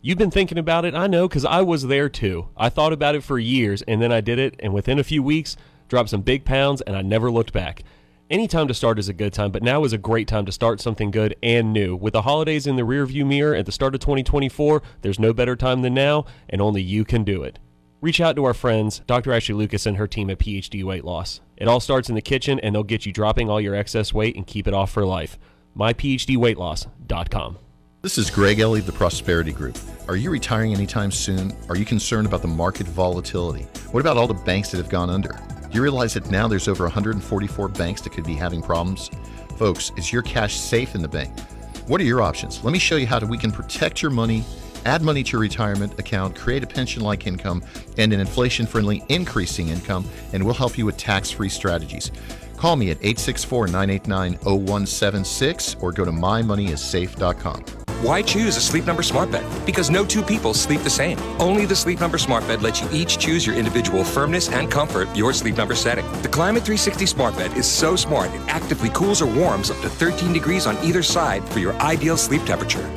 You've been thinking about it, I know, because I was there too. I thought about it for years, and then I did it, and within a few weeks, dropped some big pounds, and I never looked back. Any time to start is a good time, but now is a great time to start something good and new. With the holidays in the rearview mirror at the start of 2024, there's no better time than now, and only you can do it. Reach out to our friends, Dr. Ashley Lucas and her team at PhD Weight Loss. It all starts in the kitchen, and they'll get you dropping all your excess weight and keep it off for life. MyPhDWeightLoss.com. This is Greg Ellie of the Prosperity Group. Are you retiring anytime soon? Are you concerned about the market volatility? What about all the banks that have gone under? Do you realize that now there's over 144 banks that could be having problems? Folks, is your cash safe in the bank? What are your options? Let me show you how we can protect your money Add money to your retirement account, create a pension like income, and an inflation friendly increasing income, and we'll help you with tax free strategies. Call me at 864 989 0176 or go to mymoneyissafe.com. Why choose a Sleep Number smart bed? Because no two people sleep the same. Only the Sleep Number smart bed lets you each choose your individual firmness and comfort, your Sleep Number setting. The Climate 360 smart bed is so smart it actively cools or warms up to 13 degrees on either side for your ideal sleep temperature.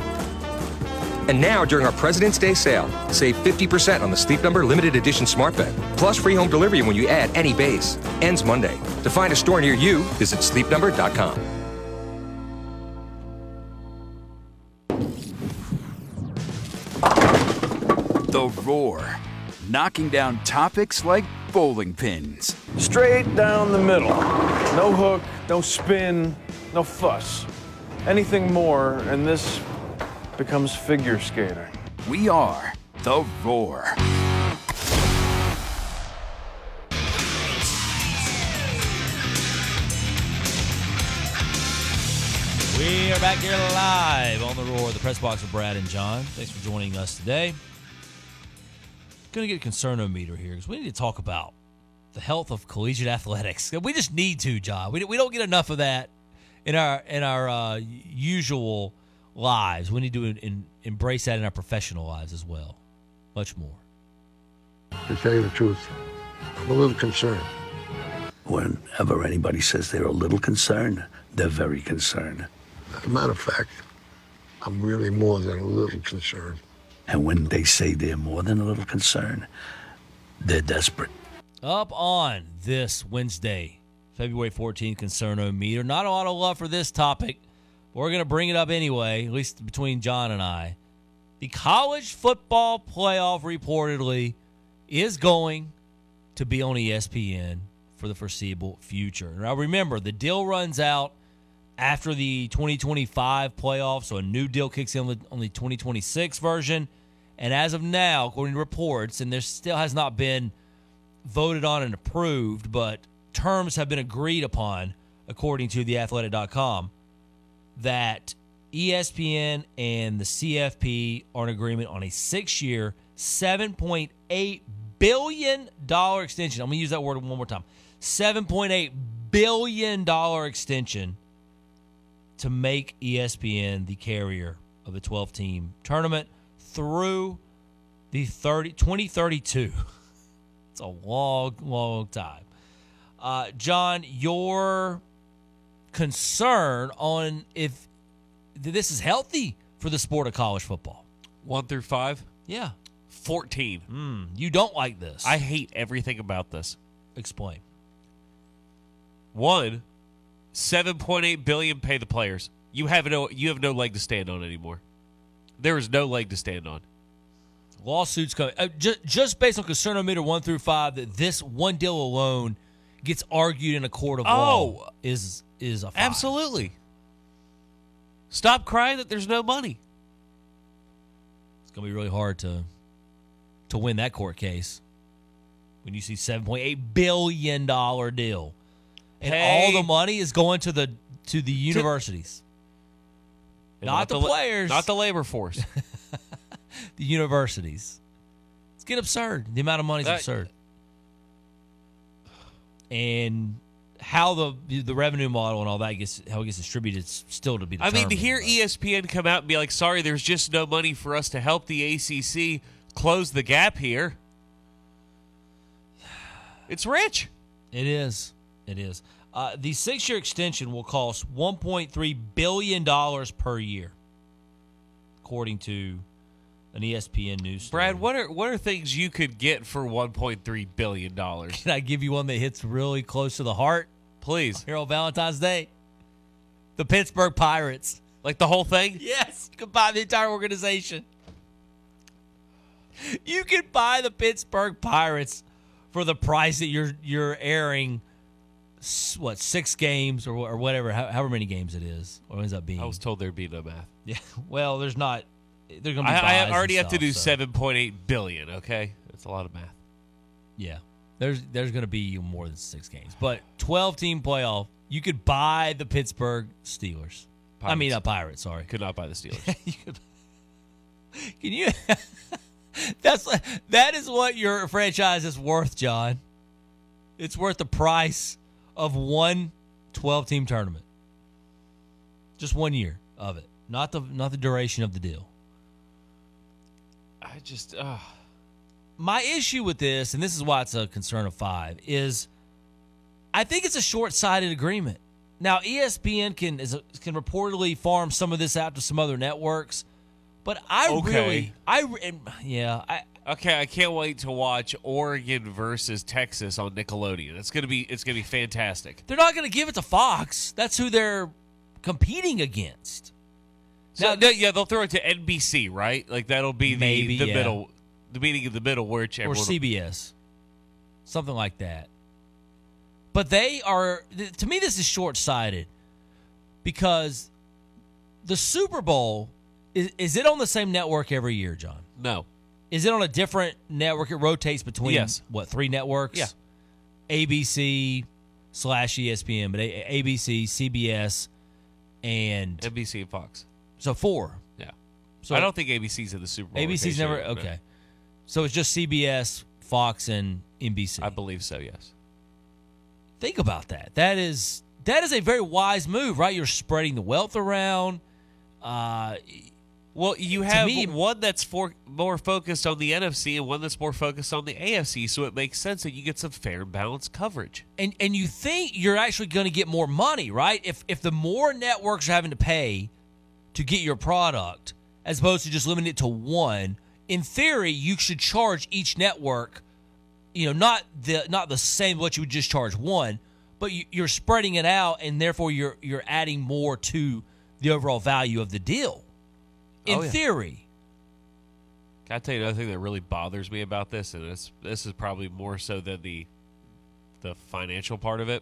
And now, during our President's Day sale, save 50% on the Sleep Number limited edition smart bed, plus free home delivery when you add any base. Ends Monday. To find a store near you, visit sleepnumber.com. The Roar, knocking down topics like bowling pins. Straight down the middle. No hook, no spin, no fuss. Anything more, and this becomes figure skating. We are The Roar. We are back here live on the Roar, the press box with Brad and John. Thanks for joining us today. Going to get a concernometer here because we need to talk about the health of collegiate athletics. We just need to, John. We, we don't get enough of that in our in our uh, usual lives. We need to in, embrace that in our professional lives as well. Much more. To tell you the truth, I'm a little concerned. Whenever anybody says they're a little concerned, they're very concerned. As a matter of fact, I'm really more than a little concerned. And when they say they're more than a little concerned, they're desperate. Up on this Wednesday, February 14th, concernometer. Not a lot of love for this topic. We're going to bring it up anyway, at least between John and I. The college football playoff reportedly is going to be on ESPN for the foreseeable future. Now, remember, the deal runs out after the 2025 playoff, so a new deal kicks in on the 2026 version. And as of now, according to reports, and there still has not been voted on and approved, but terms have been agreed upon, according to theathletic.com, that ESPN and the CFP are in agreement on a six year, $7.8 billion extension. I'm going to use that word one more time $7.8 billion extension to make ESPN the carrier of the 12 team tournament through the 30, 2032. It's a long, long time. Uh, John, your concern on if this is healthy for the sport of college football? One through five? Yeah. 14. Mm, you don't like this. I hate everything about this. Explain. One, 7.8 billion pay the players. You have no you have no leg to stand on anymore. There is no leg to stand on. Lawsuits coming uh, just, just based on concernometer one through five that this one deal alone gets argued in a court of law Oh. is is a five. Absolutely. Stop crying that there's no money. It's gonna be really hard to to win that court case when you see seven point eight billion dollar deal, and Pay- all the money is going to the to the universities, And not, the, la- players, not the labor force. the universities. It's getting absurd. The amount of money is absurd, and how the the revenue model and all that gets how it gets distributed is still to be. I mean, to hear E ESPN come out and be like, "Sorry, there's just no money for us to help the ACC close the gap here." It's rich. It is. It is. Uh, the six year extension will cost $1.3 billion per year, according to an ESPN news. Story. Brad, what are what are things you could get for 1.3 billion dollars? Can I give you one that hits really close to the heart? Please. Here on Valentine's Day. The Pittsburgh Pirates. Like the whole thing? Yes. You can buy the entire organization. You can buy the Pittsburgh Pirates for the price that you're you're airing what, six games or, or whatever, however many games it is, or ends up being. I was told there'd be no math. Yeah. Well, there's not. They're gonna be. I, I buys and already have to do so- 7.8 billion. Okay, that's a lot of math. Yeah. There's there's going to be more than six games, but 12 team playoff. You could buy the Pittsburgh Steelers. I mean, Pirates. uh, Pirates. Sorry, Could not buy the Steelers. you could. Can you? That's that is what your franchise is worth, John. It's worth the price of one 12 team tournament. Just one year of it, not the not the duration of the deal. I just uh, My issue with this, and this is why it's a concern of five, is I think it's a short sighted agreement. Now ESPN can is can reportedly farm some of this out to some other networks, but I Okay. really, I yeah, I okay. I can't wait to watch Oregon versus Texas on Nickelodeon. It's gonna be it's gonna be fantastic. they're not going to give it to Fox. That's who they're competing against. So, no, yeah, they'll throw it to NBC, right? Like that'll be the Maybe, the yeah. middle, the meeting of the middle, which or everyone CBS, something like that. But they are to me this is short sighted because the Super Bowl is is it on the same network every year, John? No. Is it on a different network? It rotates between Yes. what three networks? Yeah. ABC slash ESPN, but A- ABC, CBS, and NBC and Fox. So four. Yeah. So I don't think ABC's in the Super Bowl. ABC's never okay. So it's just CBS, Fox, and NBC. I believe so. Yes. Think about that. That is that is a very wise move, right? You're spreading the wealth around. Uh, Well, you have me- one that's for, more focused on the NFC and one that's more focused on the AFC, so it makes sense that you get some fair and balanced coverage. and and you think you're actually going to get more money, right? If if the more networks are having to pay to get your product, as opposed to just limiting it to one, in theory, you should charge each network, you know, not the not the same what you would just charge one, but you, you're spreading it out, and therefore you're you're adding more to the overall value of the deal. Oh, in Oh, yeah. theory, Can I tell you another thing that really bothers me about this, and this this is probably more so than the the financial part of it.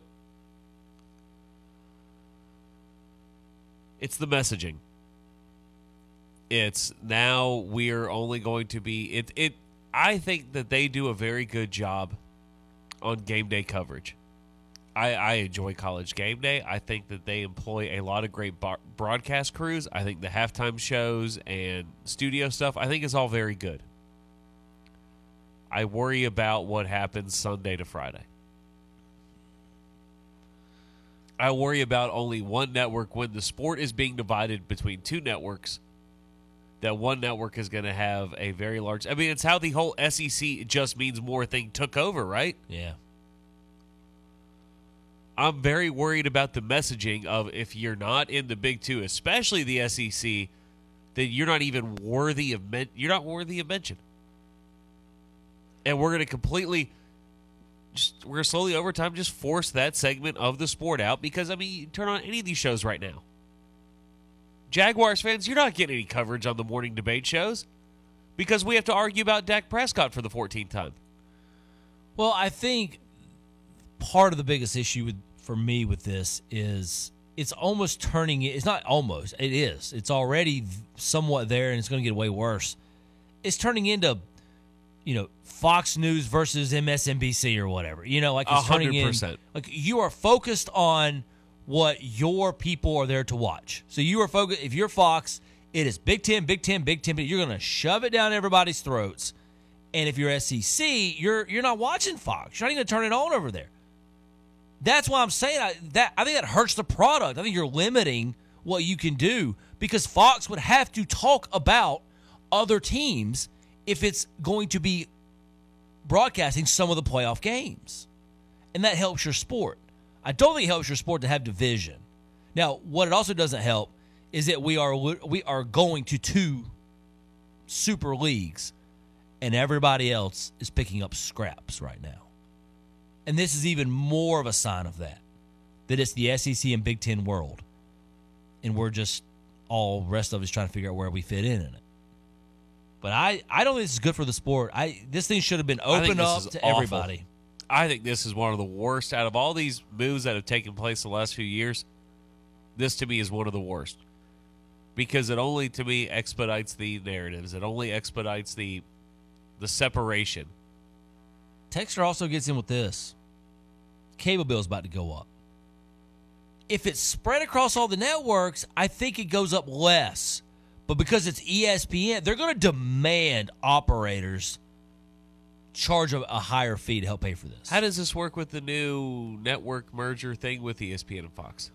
It's the messaging. It's now we're only going to be it it I think that they do a very good job on game day coverage. I, I enjoy college game day. I think that they employ a lot of great bar- broadcast crews. I think the halftime shows and studio stuff, I think is all very good. I worry about what happens Sunday to Friday. I worry about only one network when the sport is being divided between two networks. That one network is going to have a very large. I mean, it's how the whole SEC just means more thing took over, right? yeah. I'm very worried about the messaging of if you're not in the Big Two, especially the SEC, then you're not even worthy of men- you're not worthy of mention. And we're going to completely, just we're slowly over time just force that segment of the sport out because I mean, you turn on any of these shows right now. Jaguars fans, you're not getting any coverage on the morning debate shows because we have to argue about Dak Prescott for the 14th time. Well, I think part of the biggest issue with for me with this is it's almost turning. It's not almost. It is. It's already somewhat there, and it's going to get way worse. It's turning into, you know, Fox News versus MSNBC or whatever. You know, like it's A turning in. Like you are focused on what your people are there to watch. So you are focused. If you're Fox, it is Big Ten, Big Ten, Big Ten. You're going to shove it down everybody's throats. And if you're SEC, you're you're not watching Fox. You're not even going to turn it on over there. That's why I'm saying I, that. I think that hurts the product. I think you're limiting what you can do because Fox would have to talk about other teams if it's going to be broadcasting some of the playoff games, and that helps your sport. I don't think it helps your sport to have division. Now, what it also doesn't help is that we are we are going to two super leagues, and everybody else is picking up scraps right now. And this is even more of a sign of that. That it's the SEC and Big Ten world. And we're just all rest of us trying to figure out where we fit in in it. But I, I don't think this is good for the sport. I this thing should have been opened up to awful. everybody. I think this is one of the worst out of all these moves that have taken place the last few years. This to me is one of the worst because it only to me expedites the narratives. It only expedites the the separation. Texter also gets in with this. Cable bill's about to go up. If it's spread across all the networks, I think it goes up less. But because it's ESPN, they're going to demand operators charge a, a higher fee to help pay for this. How does this work with the new network merger thing with ESPN and Fox?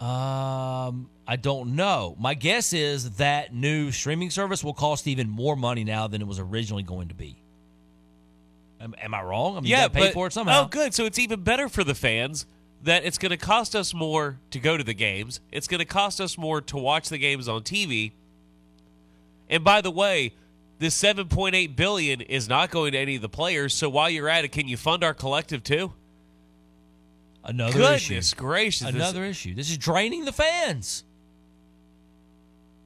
Um, I don't know. My guess is that new streaming service will cost even more money now than it was originally going to be. Am, am I wrong? I mean, yeah, pay but, for it somehow. Oh, good. So it's even better for the fans that it's going to cost us more to go to the games. It's going to cost us more to watch the games on TV. And by the way, this 7.8 billion is not going to any of the players. So while you're at it, can you fund our collective too? Another issue. Goodness issue. gracious! this- Another issue. This is draining the fans.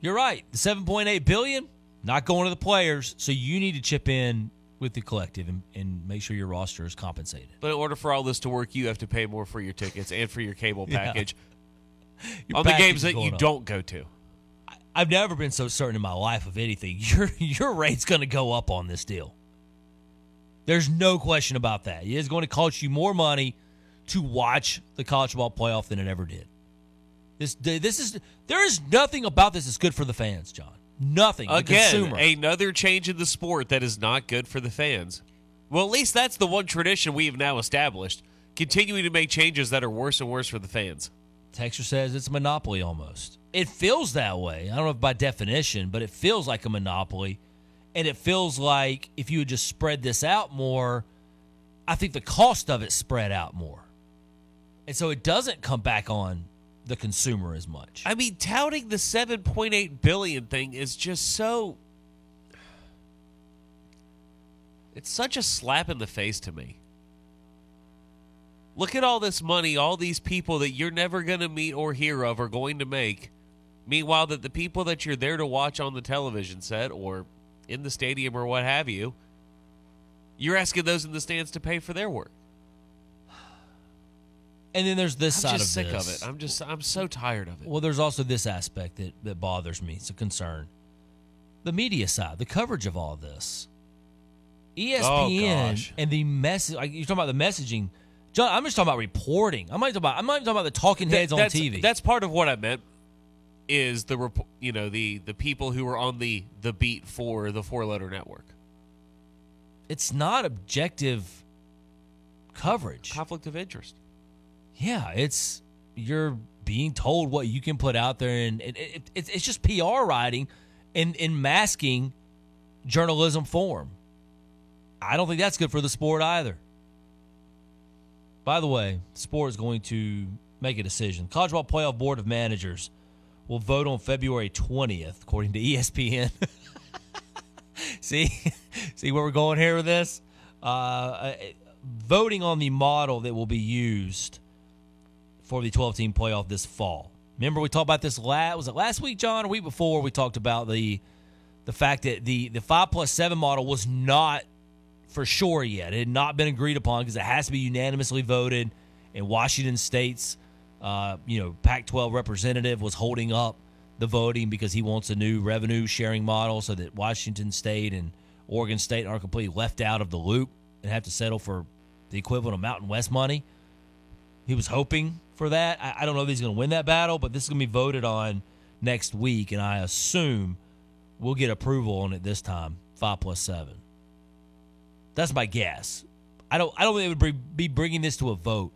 You're right. The 7.8 billion not going to the players, so you need to chip in with the collective and, and make sure your roster is compensated. But in order for all this to work, you have to pay more for your tickets and for your cable Yeah. package Your on the games that you up. don't go to. I've never been so certain in my life of anything. Your your rate's going to go up on this deal. There's no question about that. It is going to cost you more money to watch the college football playoff than it ever did. This this is there is nothing about this that's good for the fans, John. Nothing. Again, another change in the sport that is not good for the fans. Well, at least that's the one tradition we have now established. Continuing to make changes that are worse and worse for the fans. Texture says it's a monopoly almost. It feels that way. I don't know if by definition, but it feels like a monopoly. And it feels like if you would just spread this out more, I think the cost of it spread out more. And so it doesn't come back on the consumer as much. I mean, touting the 7.8 billion thing is just so It's such a slap in the face to me. Look at all this money all these people that you're never going to meet or hear of are going to make. Meanwhile, that the people that you're there to watch on the television set or in the stadium or what have you, you're asking those in the stands to pay for their work. And then there's this I'm side just of sick this. of it. I'm just I'm so tired of it. Well, there's also this aspect that, that bothers me. It's a concern. The media side, the coverage of all this. Oh, ESPN gosh. and the message. Like you're talking about the messaging, John. I'm just talking about reporting. I'm not talking about. I'm not even talking about the talking That- heads on that's, TV. That's part of what I meant. Is the you know the the people who are on the the beat for the four letter network it's not objective coverage. conflict of interest. Yeah, it's you're being told what you can put out there, and it, it, it's it's just PR writing and in masking journalism form. I don't think that's good for the sport either. By the way, sport is going to make a decision. College Ball Playoff Board of Managers will vote on February 20th, according to ESPN. see, see where we're going here with this. Uh, uh, voting on the model that will be used for the 12 team playoff this fall. Remember we talked about this last was it last week, John, or week before? We talked about the the fact that the the five plus seven model was not for sure yet. It had not been agreed upon because it has to be unanimously voted. in Washington State's uh, you know Pac-12 representative was holding up the voting because he wants a new revenue sharing model so that Washington State and Oregon State are completely left out of the loop and have to settle for the equivalent of Mountain West money. He was hoping for that. I, I don't know if he's going to win that battle, but this is going to be voted on next week, and I assume we'll get approval on it this time. Five plus seven. That's my guess. I don't. I don't think they would be bringing this to a vote,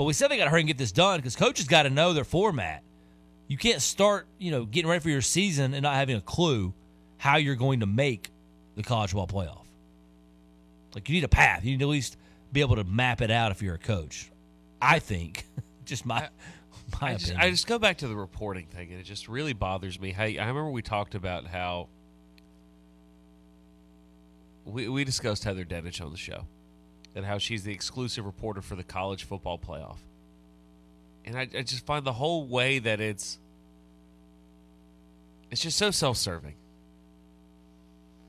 but we said they got to hurry and get this done because coaches got to know their format. You can't start, you know, getting ready for your season and not having a clue how you're going to make the college football playoff. Like you need a path. You need to at least be able to map it out if you're a coach. I think, just my my I just, opinion. I just go back to the reporting thing, and it just really bothers me. Hey, I remember we talked about how we we discussed Heather Dinich on the show, and how she's the exclusive reporter for the college football playoff. And I, I just find the whole way that it's it's just so self-serving.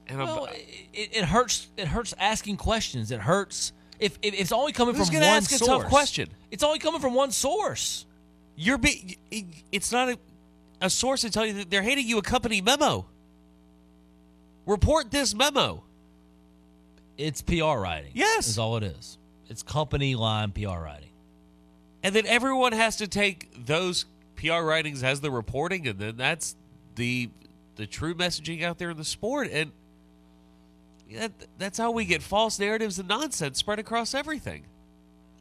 And well, I'm, it, it hurts. It hurts asking questions. It hurts if, if it's only coming Who's from one ask a source. tough question? It's only coming from one source. you're be, it's not a, a source to tell you that they're handing you a company memo. Report this memo. It's PR writing. Yes. is all it is. It's company line PR writing. And then everyone has to take those PR writings as the reporting, and then that's the the true messaging out there in the sport, and yeah, th- that's how we get false narratives and nonsense spread across everything.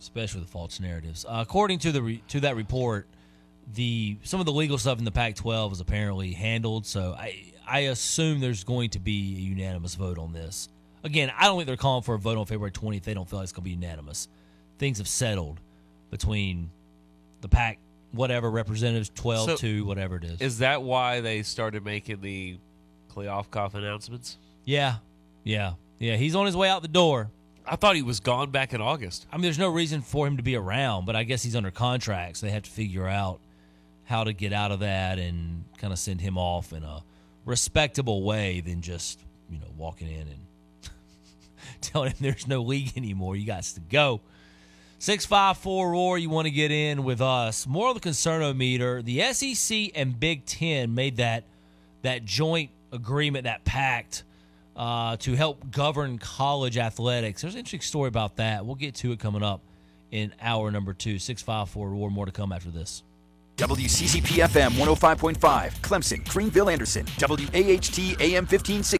especially the false narratives. Uh, according to the re- to that report, the some of the legal stuff in the Pac-12 is apparently handled. So I I assume there's going to be a unanimous vote on this. Again, I don't think they're calling for a vote on February 20th. They don't feel like it's going to be unanimous. Things have settled between the Pac, whatever representatives 12 So, to whatever it is. Is that why they started making the cough announcements? Yeah, yeah, yeah. He's on his way out the door. I thought he was gone back in August. I mean, there's no reason for him to be around, but I guess he's under contract, so they have to figure out how to get out of that and kind of send him off in a respectable way than just you know walking in and telling him there's no league anymore. You got to go. Six five four roar. You want to get in with us? More of the concernometer. The SEC and Big Ten made that that joint agreement, that pact, uh, to help govern college athletics. There's an interesting story about that. We'll get to it coming up in hour number two. Six five four roar. More to come after this. WCCP FM 105.5, Clemson, Greenville, Anderson, WAHT AM 1560.